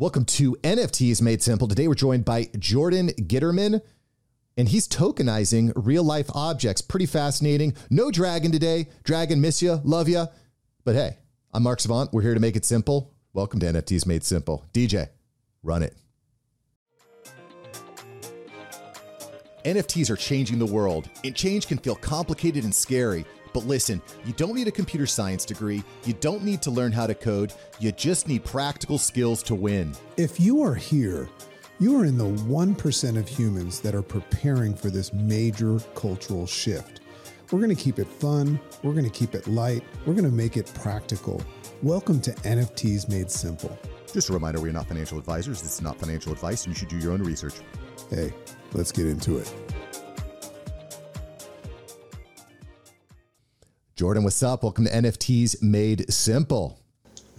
Welcome to NFTs Made Simple. Today we're joined by Jordan Gitterman, and he's tokenizing real life objects. Pretty fascinating. No dragon today. Dragon, miss you, love you. But hey, I'm Mark Savant. We're here to make it simple. Welcome to NFTs Made Simple. DJ, run it. NFTs are changing the world, and change can feel complicated and scary. But listen, you don't need a computer science degree, you don't need to learn how to code, you just need practical skills to win. If you are here, you are in the 1% of humans that are preparing for this major cultural shift. We're going to keep it fun, we're going to keep it light, we're going to make it practical. Welcome to NFTs Made Simple. Just a reminder we're not financial advisors. This is not financial advice, and you should do your own research. Hey, let's get into it. Jordan, what's up? Welcome to NFTs Made Simple.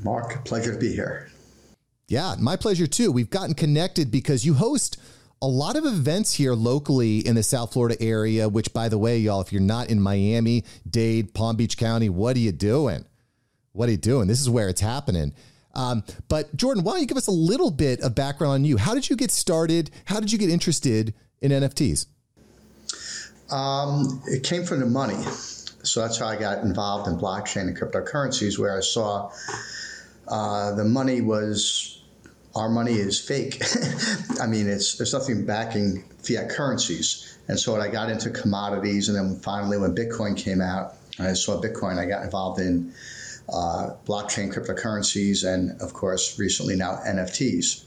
Mark, pleasure to be here. Yeah, my pleasure too. We've gotten connected because you host a lot of events here locally in the South Florida area, which, by the way, y'all, if you're not in Miami, Dade, Palm Beach County, what are you doing? What are you doing? This is where it's happening. Um, but Jordan, why don't you give us a little bit of background on you? How did you get started? How did you get interested in NFTs? Um, it came from the money. So that's how I got involved in blockchain and cryptocurrencies, where I saw uh, the money was our money is fake. I mean, it's there's nothing backing fiat currencies. And so when I got into commodities, and then finally when Bitcoin came out, I saw Bitcoin. I got involved in uh, blockchain cryptocurrencies, and of course, recently now NFTs.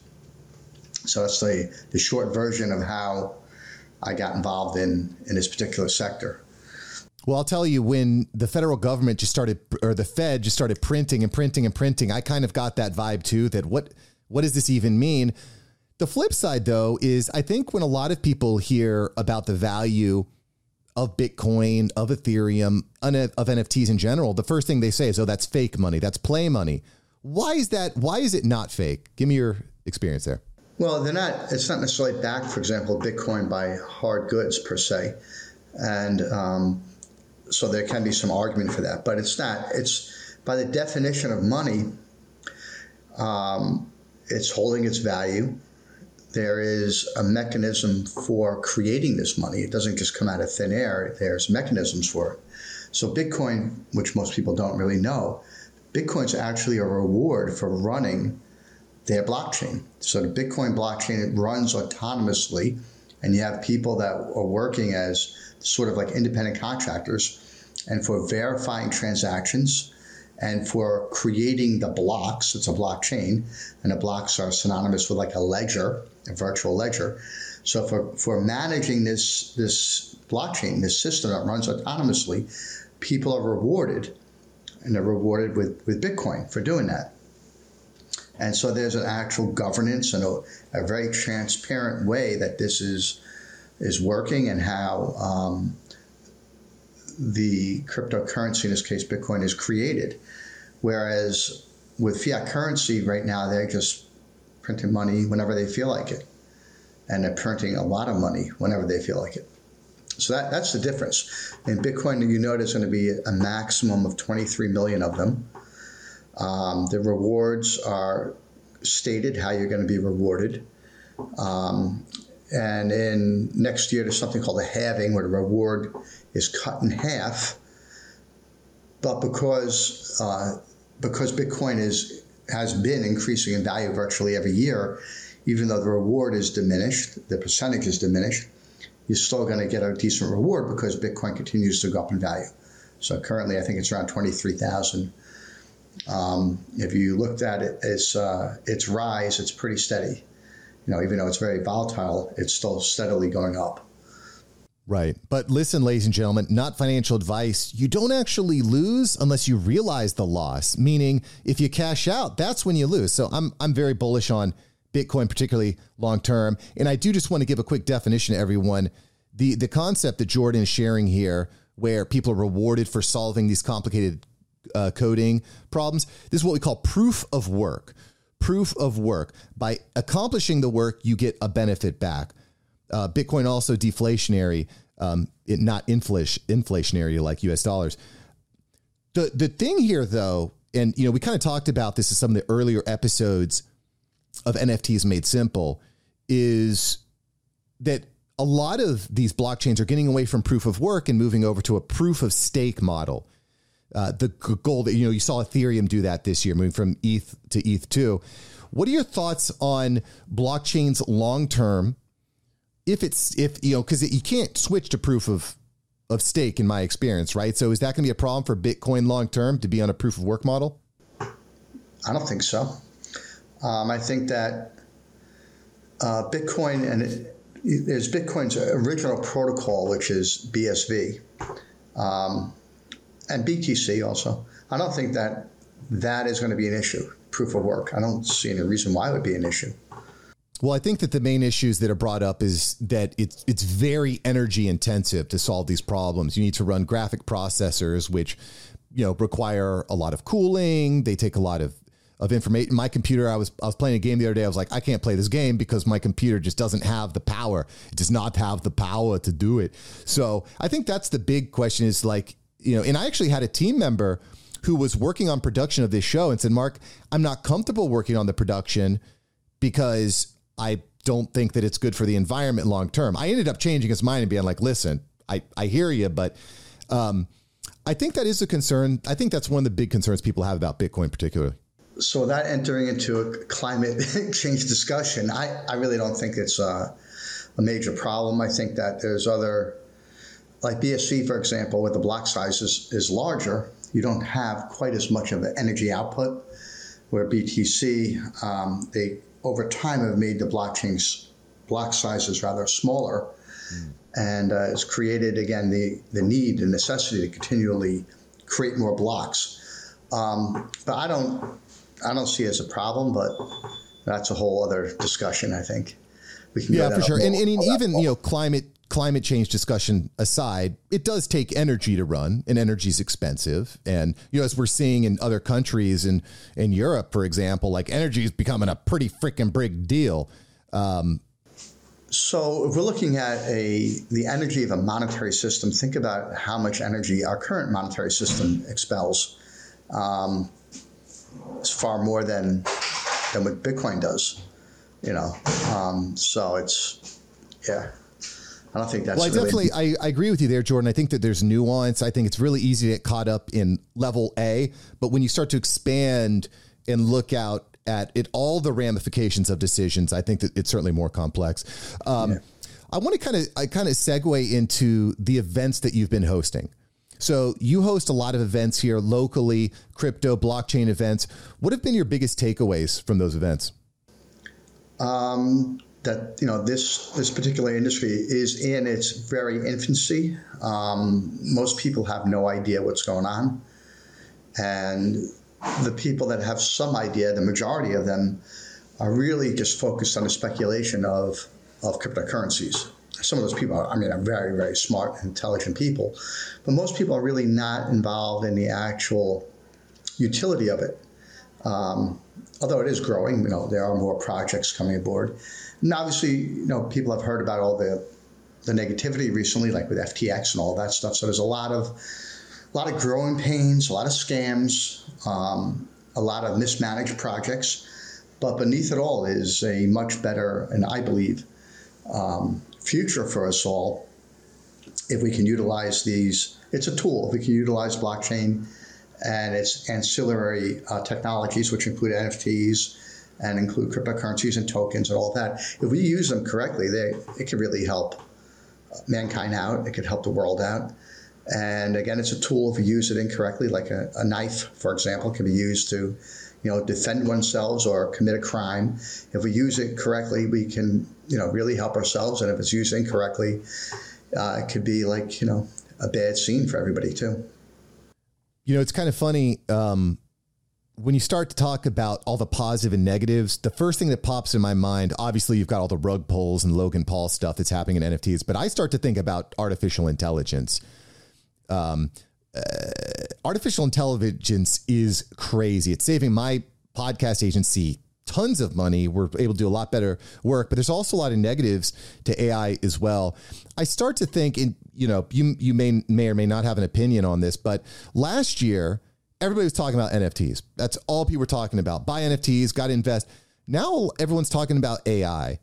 So that's the the short version of how I got involved in in this particular sector. Well, I'll tell you, when the federal government just started, or the Fed just started printing and printing and printing, I kind of got that vibe too. That what what does this even mean? The flip side, though, is I think when a lot of people hear about the value of Bitcoin, of Ethereum, of NFTs in general, the first thing they say is, "Oh, that's fake money. That's play money." Why is that? Why is it not fake? Give me your experience there. Well, they're not. It's not necessarily backed, for example, Bitcoin by hard goods per se, and um, so there can be some argument for that, but it's not. It's by the definition of money, um, it's holding its value. There is a mechanism for creating this money. It doesn't just come out of thin air. There's mechanisms for it. So Bitcoin, which most people don't really know, Bitcoin's actually a reward for running their blockchain. So the Bitcoin blockchain runs autonomously, and you have people that are working as sort of like independent contractors and for verifying transactions and for creating the blocks. It's a blockchain, and the blocks are synonymous with like a ledger, a virtual ledger. So for, for managing this this blockchain, this system that runs autonomously, people are rewarded, and they're rewarded with, with Bitcoin for doing that. And so there's an actual governance and a, a very transparent way that this is is working and how um, the cryptocurrency, in this case Bitcoin, is created. Whereas with fiat currency right now, they're just printing money whenever they feel like it. And they're printing a lot of money whenever they feel like it. So that, that's the difference. In Bitcoin, you know there's going to be a maximum of 23 million of them. Um, the rewards are stated how you're going to be rewarded. Um, and in next year, there's something called a halving, where the reward is cut in half. But because uh, because Bitcoin is has been increasing in value virtually every year, even though the reward is diminished, the percentage is diminished, you're still going to get a decent reward because Bitcoin continues to go up in value. So currently, I think it's around twenty three thousand. Um, if you looked at it, its uh, its rise, it's pretty steady you know, even though it's very volatile, it's still steadily going up. Right. But listen, ladies and gentlemen, not financial advice. You don't actually lose unless you realize the loss, meaning if you cash out, that's when you lose. So I'm, I'm very bullish on Bitcoin, particularly long term. And I do just want to give a quick definition to everyone. The, the concept that Jordan is sharing here, where people are rewarded for solving these complicated uh, coding problems, this is what we call proof of work proof of work. By accomplishing the work, you get a benefit back. Uh, Bitcoin also deflationary, um, it, not infl- inflationary like US dollars. The the thing here though, and you know, we kind of talked about this in some of the earlier episodes. of NFTs made simple is that a lot of these blockchains are getting away from proof of work and moving over to a proof of stake model. Uh, the goal that you know you saw Ethereum do that this year, moving from ETH to ETH two. What are your thoughts on blockchains long term? If it's if you know because you can't switch to proof of of stake in my experience, right? So is that going to be a problem for Bitcoin long term to be on a proof of work model? I don't think so. Um, I think that uh, Bitcoin and it, there's Bitcoin's original protocol, which is BSV, um, and BTC also. I don't think that that is going to be an issue. Proof of work. I don't see any reason why it would be an issue. Well, I think that the main issues that are brought up is that it's it's very energy intensive to solve these problems. You need to run graphic processors, which you know require a lot of cooling. They take a lot of of information. My computer, I was I was playing a game the other day. I was like, I can't play this game because my computer just doesn't have the power. It does not have the power to do it. So I think that's the big question. Is like you know, and I actually had a team member who was working on production of this show and said, Mark, I'm not comfortable working on the production because I don't think that it's good for the environment long term. I ended up changing his mind and being like, listen, I, I hear you, but um, I think that is a concern. I think that's one of the big concerns people have about Bitcoin, particularly. So that entering into a climate change discussion, I, I really don't think it's a, a major problem. I think that there's other, like BSV, for example, where the block size is, is larger, you don't have quite as much of an energy output. Where BTC, um, they over time have made the blockchains block sizes rather smaller, mm. and uh, has created again the the need and necessity to continually create more blocks. Um, but I don't I don't see it as a problem, but that's a whole other discussion. I think we can. Yeah, for sure. and, and even you know climate climate change discussion aside, it does take energy to run, and energy is expensive. And you know, as we're seeing in other countries in in Europe, for example, like energy is becoming a pretty freaking big deal. Um, so if we're looking at a the energy of a monetary system, think about how much energy our current monetary system expels. Um, it's far more than than what Bitcoin does. You know, um, so it's yeah. I don't think that's. Well, I really definitely I, I agree with you there, Jordan. I think that there's nuance. I think it's really easy to get caught up in level A, but when you start to expand and look out at it, all the ramifications of decisions, I think that it's certainly more complex. Um, yeah. I want to kind of I kind of segue into the events that you've been hosting. So you host a lot of events here locally, crypto, blockchain events. What have been your biggest takeaways from those events? Um, that you know this this particular industry is in its very infancy. Um, most people have no idea what's going on, and the people that have some idea, the majority of them, are really just focused on the speculation of of cryptocurrencies some of those people, are, I mean, are very, very smart, intelligent people, but most people are really not involved in the actual utility of it. Um, although it is growing, you know, there are more projects coming aboard. And obviously, you know, people have heard about all the the negativity recently, like with FTX and all that stuff. So there's a lot of a lot of growing pains, a lot of scams, um, a lot of mismanaged projects. But beneath it all is a much better, and I believe, um, future for us all if we can utilize these. It's a tool. If we can utilize blockchain and its ancillary uh, technologies, which include NFTs and include cryptocurrencies and tokens and all that. If we use them correctly, they, it can really help mankind out. It could help the world out. And again, it's a tool if we use it incorrectly, like a, a knife, for example, can be used to you know, defend oneself or commit a crime. If we use it correctly, we can, you know, really help ourselves. And if it's used incorrectly, uh, it could be like, you know, a bad scene for everybody too. You know, it's kind of funny. Um, when you start to talk about all the positive and negatives, the first thing that pops in my mind, obviously, you've got all the rug pulls and Logan Paul stuff that's happening in NFTs, but I start to think about artificial intelligence. Um, uh, artificial intelligence is crazy. It's saving my podcast agency tons of money. We're able to do a lot better work, but there's also a lot of negatives to AI as well. I start to think, and you know, you you may may or may not have an opinion on this, but last year everybody was talking about NFTs. That's all people were talking about. Buy NFTs, got to invest. now everyone's talking about AI.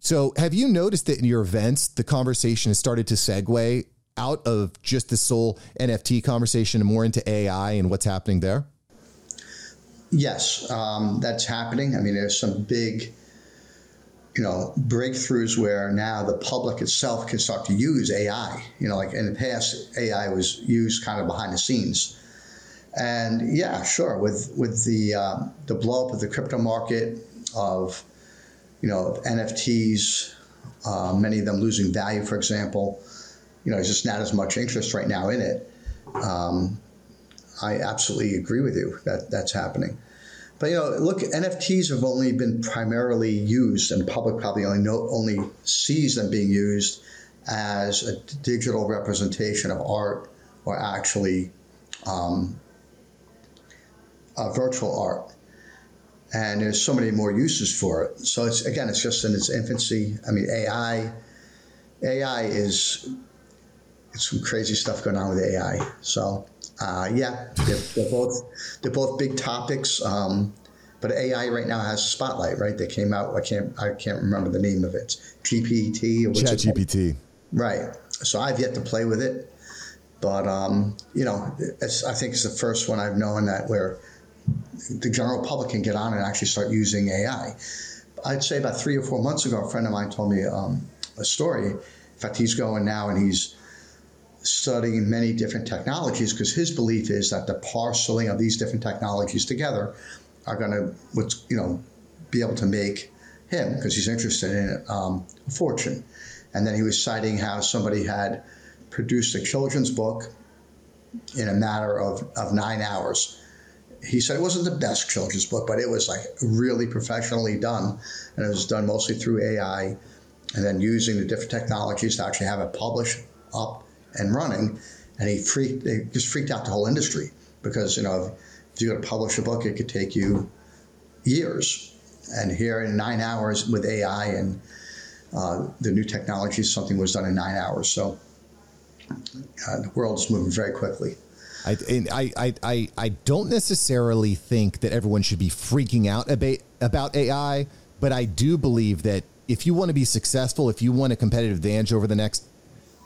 So, have you noticed that in your events, the conversation has started to segue out of just the sole NFT conversation and more into AI and what's happening there? Yes, um, that's happening. I mean, there's some big, you know, breakthroughs where now the public itself can start to use AI. You know, like in the past, AI was used kind of behind the scenes. And yeah, sure, with with the uh, the blow up of the crypto market of, you know, NFTs, uh, many of them losing value, for example. You know, there's just not as much interest right now in it. Um, I absolutely agree with you that that's happening. But you know, look, NFTs have only been primarily used, and the public probably only know, only sees them being used as a digital representation of art, or actually um, virtual art. And there's so many more uses for it. So it's again, it's just in its infancy. I mean, AI, AI is it's some crazy stuff going on with AI. So uh, yeah, they're, they're, both they're both big topics. Um, but AI right now has a spotlight, right? They came out. I can't I can't remember the name of it. GPT or Chat GPT. Right. So I've yet to play with it, but um, you know, I think it's the first one I've known that where the general public can get on and actually start using AI. I'd say about three or four months ago, a friend of mine told me um, a story. In fact, he's going now and he's studying many different technologies because his belief is that the parceling of these different technologies together are going to, you know, be able to make him because he's interested in um, a fortune. And then he was citing how somebody had produced a children's book in a matter of, of nine hours. He said it wasn't the best children's book, but it was like really professionally done. And it was done mostly through AI and then using the different technologies to actually have it published up and running. And he freaked, it just freaked out the whole industry because, you know, if you're going to publish a book, it could take you years. And here in nine hours with AI and uh, the new technologies, something was done in nine hours. So uh, the world is moving very quickly. I, I, I, I don't necessarily think that everyone should be freaking out about, about AI, but I do believe that if you want to be successful, if you want a competitive advantage over the next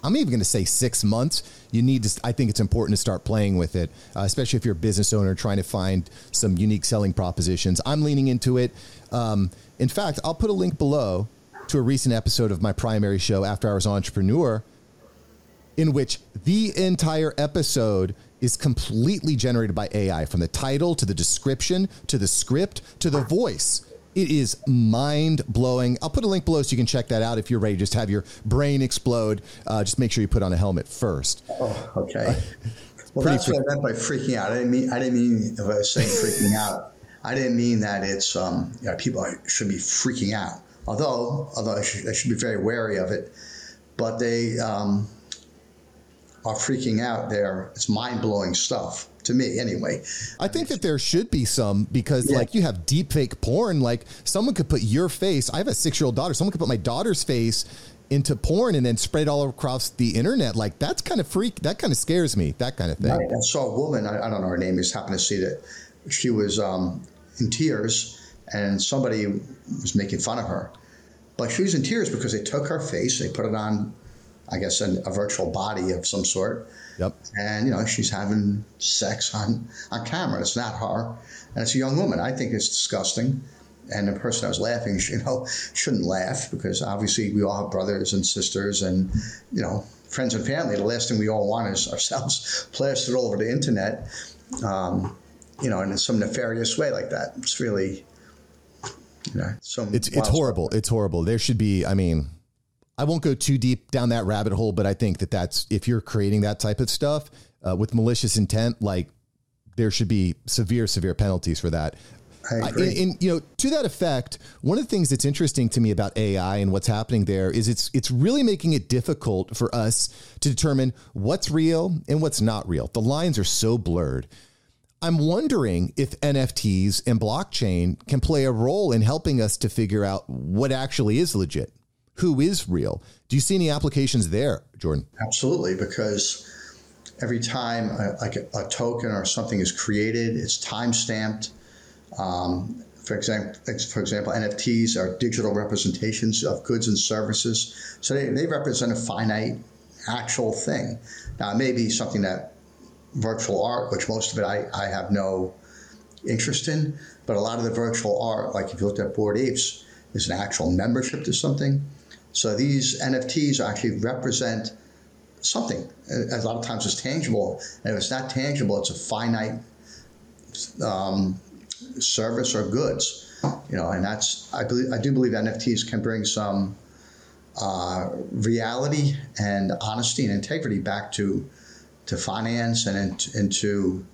I'm even going to say six months. You need to, I think it's important to start playing with it, uh, especially if you're a business owner trying to find some unique selling propositions. I'm leaning into it. Um, in fact, I'll put a link below to a recent episode of my primary show, After Hours Entrepreneur, in which the entire episode is completely generated by AI from the title to the description to the script to the voice. It is mind blowing. I'll put a link below so you can check that out if you're ready to just have your brain explode. Uh, just make sure you put on a helmet first. Oh, okay. well, that's what I meant by freaking out. I didn't mean I didn't mean if I was saying freaking out. I didn't mean that it's um, you know, people should be freaking out. Although although I should, I should be very wary of it, but they um, are freaking out there. It's mind blowing stuff to me anyway. I think that there should be some because yeah. like you have deep fake porn. Like someone could put your face. I have a six year old daughter. Someone could put my daughter's face into porn and then spread it all across the internet. Like that's kind of freak. That kind of scares me. That kind of thing. Right. I saw a woman. I, I don't know her name. Just happened to see that she was um, in tears and somebody was making fun of her. But she was in tears because they took her face, they put it on I guess, a, a virtual body of some sort. Yep. And you know, she's having sex on on camera. It's not her, and it's a young woman. I think it's disgusting. And the person I was laughing, you know, shouldn't laugh because obviously we all have brothers and sisters and you know friends and family. The last thing we all want is ourselves plastered all over the internet, um, you know, in some nefarious way like that. It's really, you know, some. It's it's horrible. Stuff. It's horrible. There should be. I mean I won't go too deep down that rabbit hole, but I think that that's if you're creating that type of stuff uh, with malicious intent, like there should be severe, severe penalties for that. I agree. And, and, you know, to that effect, one of the things that's interesting to me about AI and what's happening there is it's it's really making it difficult for us to determine what's real and what's not real. The lines are so blurred. I'm wondering if NFTs and blockchain can play a role in helping us to figure out what actually is legit who is real. Do you see any applications there, Jordan? Absolutely, because every time a, like a, a, token or something is created, it's time stamped. Um, for example, for example, NFTs are digital representations of goods and services. So they, they represent a finite, actual thing. Now, it may be something that virtual art, which most of it I, I have no interest in, but a lot of the virtual art, like if you looked at Bored Apes, is an actual membership to something. So these NFTs actually represent something. A lot of times it's tangible, and if it's not tangible, it's a finite um, service or goods. You know, and that's I believe I do believe NFTs can bring some uh, reality and honesty and integrity back to to finance and into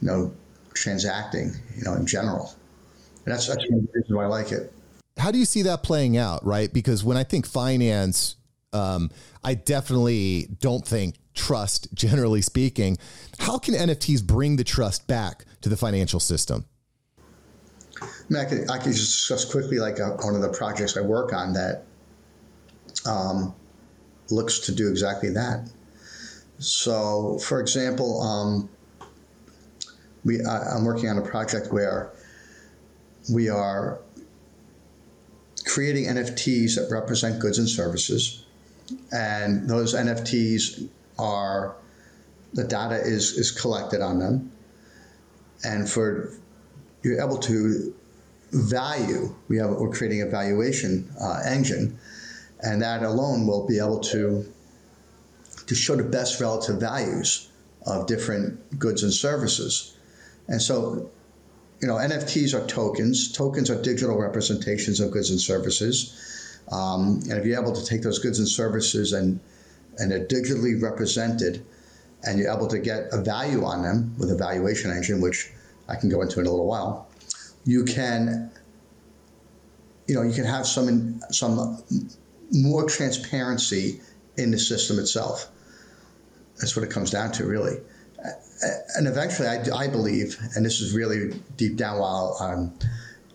you know transacting you know in general. And that's that's one of the reasons why I like it. How do you see that playing out? Right, because when I think finance, um, I definitely don't think trust. Generally speaking, how can NFTs bring the trust back to the financial system? I, I could I could just discuss quickly like a, uh, one of the projects I work on that um, looks to do exactly that. So, for example, um, we I, I'm working on a project where we are creating NFTs that represent goods and services, and those NFTs are the data is is collected on them, and for you're able to value. We have we're creating a valuation uh, engine, and that alone will be able to to show the best relative values of different goods and services. And so, you know, NFTs are tokens. Tokens are digital representations of goods and services. Um, and if you're able to take those goods and services and and they're digitally represented, and you're able to get a value on them with a valuation engine, which I can go into in a little while, you can, you know, you can have some some more transparency in the system itself. That's what it comes down to, really. And eventually, I, I believe, and this is really deep down while I'm,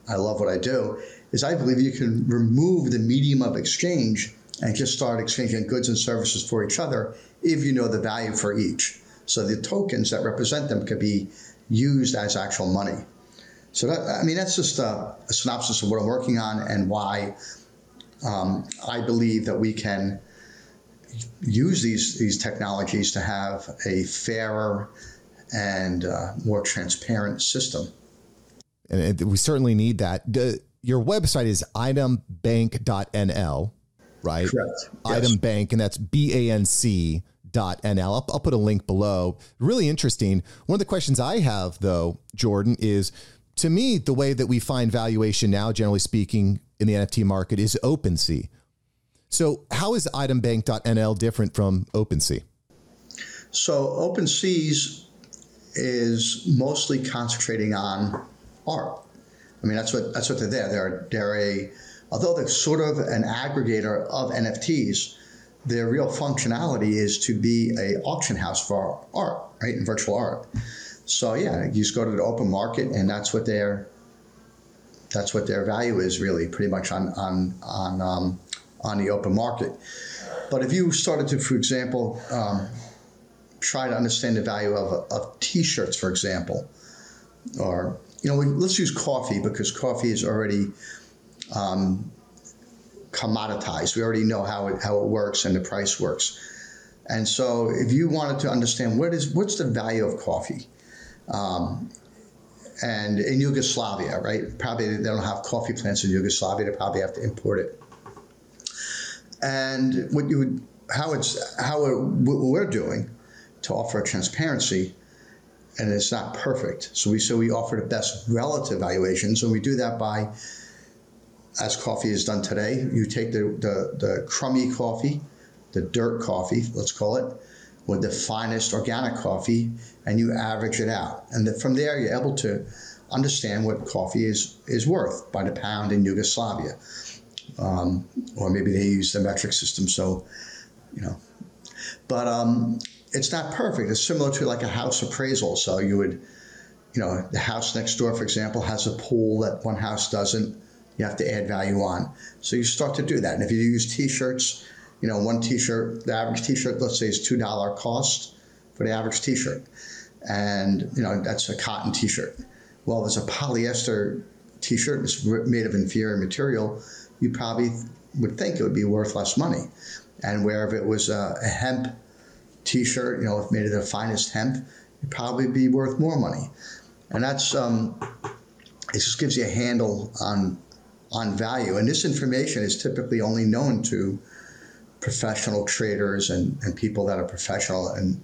I love what I do, is I believe you can remove the medium of exchange and just start exchanging goods and services for each other if you know the value for each. So the tokens that represent them could be used as actual money. So that, I mean, that's just a, a synopsis of what I'm working on and why um, I believe that we can use these these technologies to have a fairer and uh, more transparent system. And we certainly need that. The, your website is itembanc.nl, right? Correct. Yes. Bank, and that's B A N C dot nl. I'll, I'll put a link below. Really interesting. One of the questions I have, though, Jordan, is to me, the way that we find valuation now, generally speaking, in the NFT market is OpenSea. So, how is itembanc.nl different from OpenSea? So, OpenSea's is mostly concentrating on art. I mean, that's what that's what they're there. They're they're a although they're sort of an aggregator of NFTs, their real functionality is to be a auction house for art, right, and virtual art. So yeah, you just go to the open market, and that's what their that's what their value is really, pretty much on on on um, on the open market. But if you started to, for example, um, try to understand the value of, of T-shirts, for example, or you know, let's use coffee because coffee is already um, commoditized. We already know how it how it works and the price works. And so, if you wanted to understand what is what's the value of coffee, um, and in Yugoslavia, right? Probably they don't have coffee plants in Yugoslavia. They probably have to import it. And what you would, how it's how we're doing to offer transparency, and it's not perfect. So we so we offer the best relative valuations, and we do that by, as coffee is done today, you take the the, the crummy coffee, the dirt coffee, let's call it, with the finest organic coffee and you average it out. And the, from there, you're able to understand what coffee is, is worth by the pound in Yugoslavia. Um, or maybe they use the metric system, so, you know. But um, it's not perfect. It's similar to like a house appraisal. So you would, you know, the house next door, for example, has a pool that one house doesn't. You have to add value on. So you start to do that. And if you use t shirts, you know, one T-shirt, the average T-shirt, let's say, is two dollar cost for the average T-shirt, and you know that's a cotton T-shirt. Well, there's a polyester T-shirt is made of inferior material, you probably would think it would be worth less money. And where if it was a, a hemp T-shirt, you know, if made of the finest hemp, it'd probably be worth more money. And that's um, it just gives you a handle on on value. And this information is typically only known to professional traders and, and people that are professional and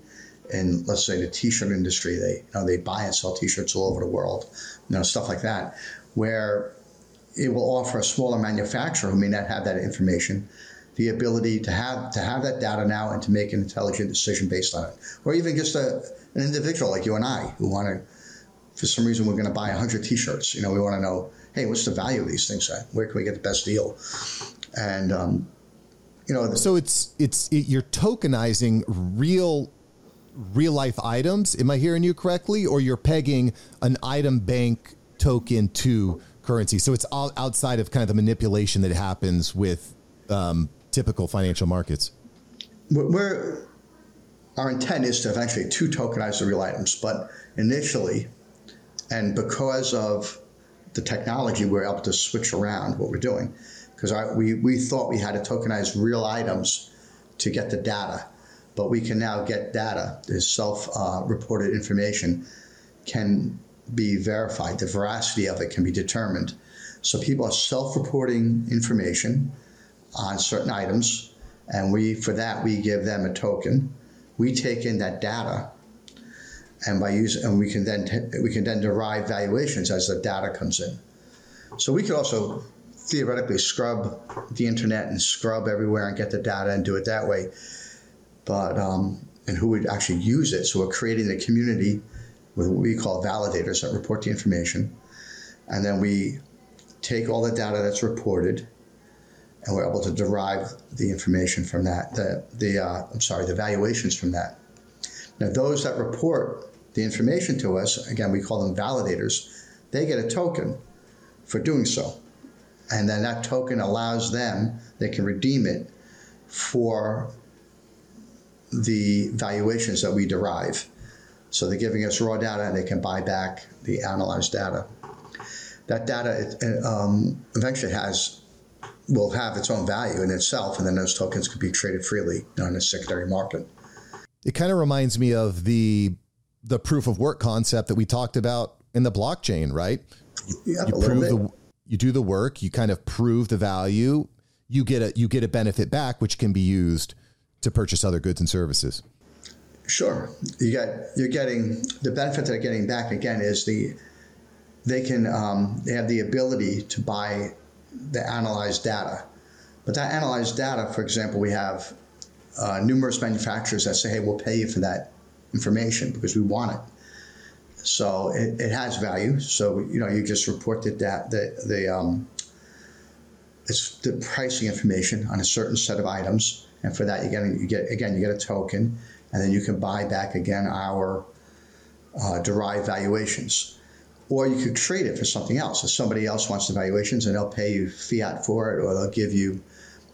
in let's say the t-shirt industry. They you know they buy and sell t-shirts all over the world, you know, stuff like that, where it will offer a smaller manufacturer who may not have that information the ability to have to have that data now and to make an intelligent decision based on it, or even just a, an individual like you and I who want to, for some reason, we're going to buy 100 T-shirts. You know, we want to know, hey, what's the value of these things? At? Where can we get the best deal? And um, you know, so it's it's it, you're tokenizing real real life items. Am I hearing you correctly, or you're pegging an Item Banc token to currency? So it's all outside of kind of the manipulation that happens with um, typical financial markets? We're, our intent is to eventually to tokenize the real items, but initially, and because of the technology, we're able to switch around what we're doing. Because we, we thought we had to tokenize real items to get the data, but we can now get data. This self uh, reported information can be verified, the veracity of it can be determined. So people are self reporting information on certain items, and we for that we give them a token. We take in that data, and by using and we can then t- we can then derive valuations as the data comes in. So we could also theoretically scrub the internet and scrub everywhere and get the data and do it that way. But um, and who would actually use it? So we're creating a community with what we call validators that report the information, and then we take all the data that's reported and we're able to derive the information from that. The the uh, I'm sorry, the valuations from that. Now, those that report the information to us, again, we call them validators. They get a token for doing so, and then that token allows them they can redeem it for the valuations that we derive. So they're giving us raw data, and they can buy back the analyzed data. That data um, eventually has will have its own value in itself, and then those tokens could be traded freely on a secondary market. It kind of reminds me of the the proof of work concept that we talked about in the blockchain, right? Yeah, you prove the you do the work, you kind of prove the value, you get a you get a benefit back, which can be used to purchase other goods and services. Sure, you get you're getting the benefit they're getting back again is the they can um, they have the ability to buy the analyzed data. But that analyzed data, for example, we have uh, numerous manufacturers that say, hey, we'll pay you for that information because we want it. So it, it has value. So, you know, you just report the, that, the, the, um, it's the pricing information on a certain set of items. And for that, you get, you get again, you get a token, and then you can buy back again our uh, derived valuations or you could trade it for something else. If somebody else wants the valuations and they'll pay you fiat for it, or they'll give you,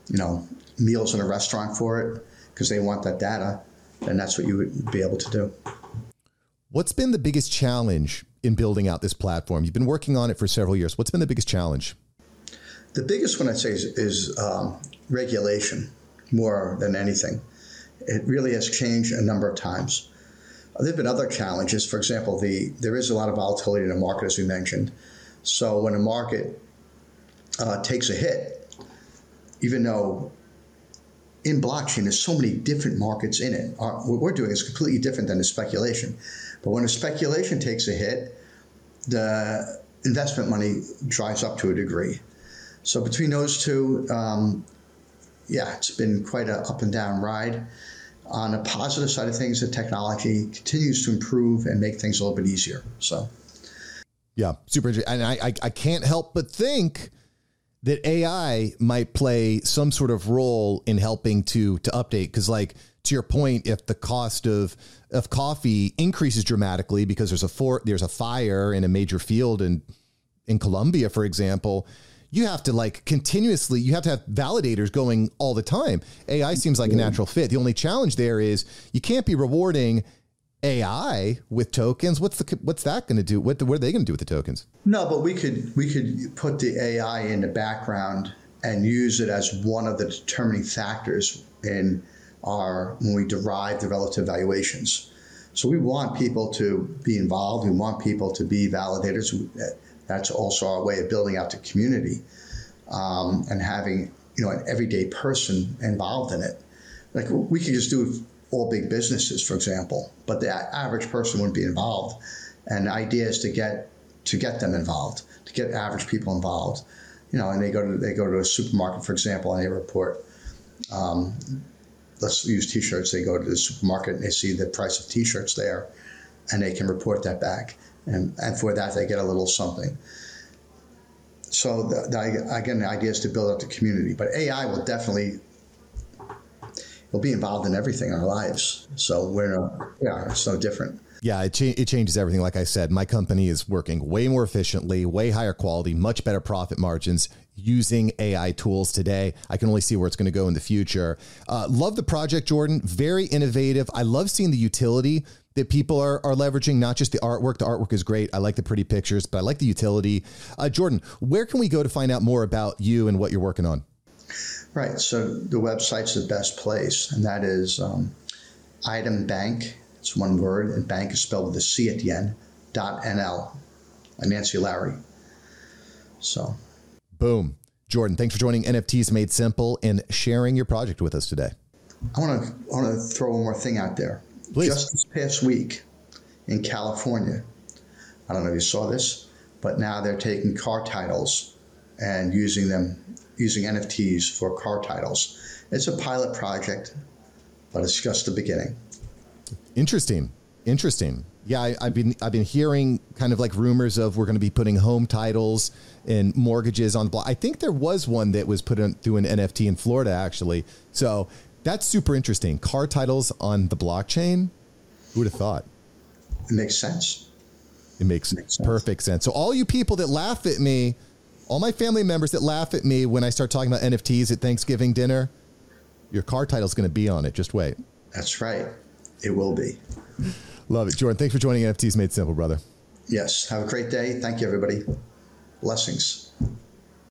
you know, meals in a restaurant for it because they want that data, then that's what you would be able to do. What's been the biggest challenge in building out this platform? You've been working on it for several years. What's been the biggest challenge? The biggest one I'd say is, is um, regulation more than anything. It really has changed a number of times. There have been other challenges. For example, the there is a lot of volatility in the market, as we mentioned. So when a market uh, takes a hit, even though in blockchain there's so many different markets in it, Our, what we're doing is completely different than the speculation. But when a speculation takes a hit, the investment money dries up to a degree. So between those two, um, yeah, it's been quite a up and down ride on the positive side of things, the technology continues to improve and make things a little bit easier. So, yeah, super interesting. And I, I, I can't help but think that AI might play some sort of role in helping to to update. Because, like to your point, if the cost of of coffee increases dramatically because there's a for, there's a fire in a major field in in Colombia, for example, you have to like continuously you have to have validators going all the time ai seems like a natural fit the only challenge there is you can't be rewarding AI with tokens. What's the what's that going to do? What, what are they going to do with the tokens? No, but we could we could put the AI in the background and use it as one of the determining factors in our when we derive the relative valuations. So we want people to be involved. We want people to be validators. That's also our way of building out the community um, and having you know an everyday person involved in it. Like we could just do all big businesses, for example, but the average person wouldn't be involved. And the idea is to get to get them involved, to get average people involved. You know, and they go to they go to a supermarket, for example, and they report. Um, let's use T-shirts. They go to the supermarket and they see the price of T-shirts there, and they can report that back. And and for that they get a little something. So the, the, again, the idea is to build up the community, but AI will definitely will be involved in everything in our lives. So we're no, yeah, it's no different. Yeah, it, cha- it changes everything. Like I said, my company is working way more efficiently, way higher quality, much better profit margins using AI tools today. I can only see where it's going to go in the future. Uh, love the project, Jordan. Very innovative. I love seeing the utility that people are, are leveraging, not just the artwork. The artwork is great. I like the pretty pictures, but I like the utility. Uh, Jordan, where can we go to find out more about you and what you're working on? Right. So the website's the best place, and that is um, Item Banc. It's one word, and bank is spelled with a C at the end. Dot NL. And Nancy Larry. So. Boom. Jordan, thanks for joining NFTs Made Simple and sharing your project with us today. I want to I want to throw one more thing out there. Please. Just this past week in California, I don't know if you saw this, but now they're taking car titles and using them using NFTs for car titles. It's a pilot project, but it's just the beginning. Interesting. Interesting. Yeah, I, have been I've been hearing kind of like rumors of we're going to be putting home titles and mortgages on the block. I think there was one that was put in, through an NFT in Florida actually. So that's super interesting. Car titles on the blockchain. Who would have thought? It makes sense. It makes, it makes sense. perfect sense. So all you people that laugh at me all my family members that laugh at me when I start talking about NFTs at Thanksgiving dinner, your car title's going to be on it. Just wait. That's right. It will be. Love it. Jordan, thanks for joining NFTs Made Simple, brother. Yes. Have a great day. Thank you, everybody. Blessings.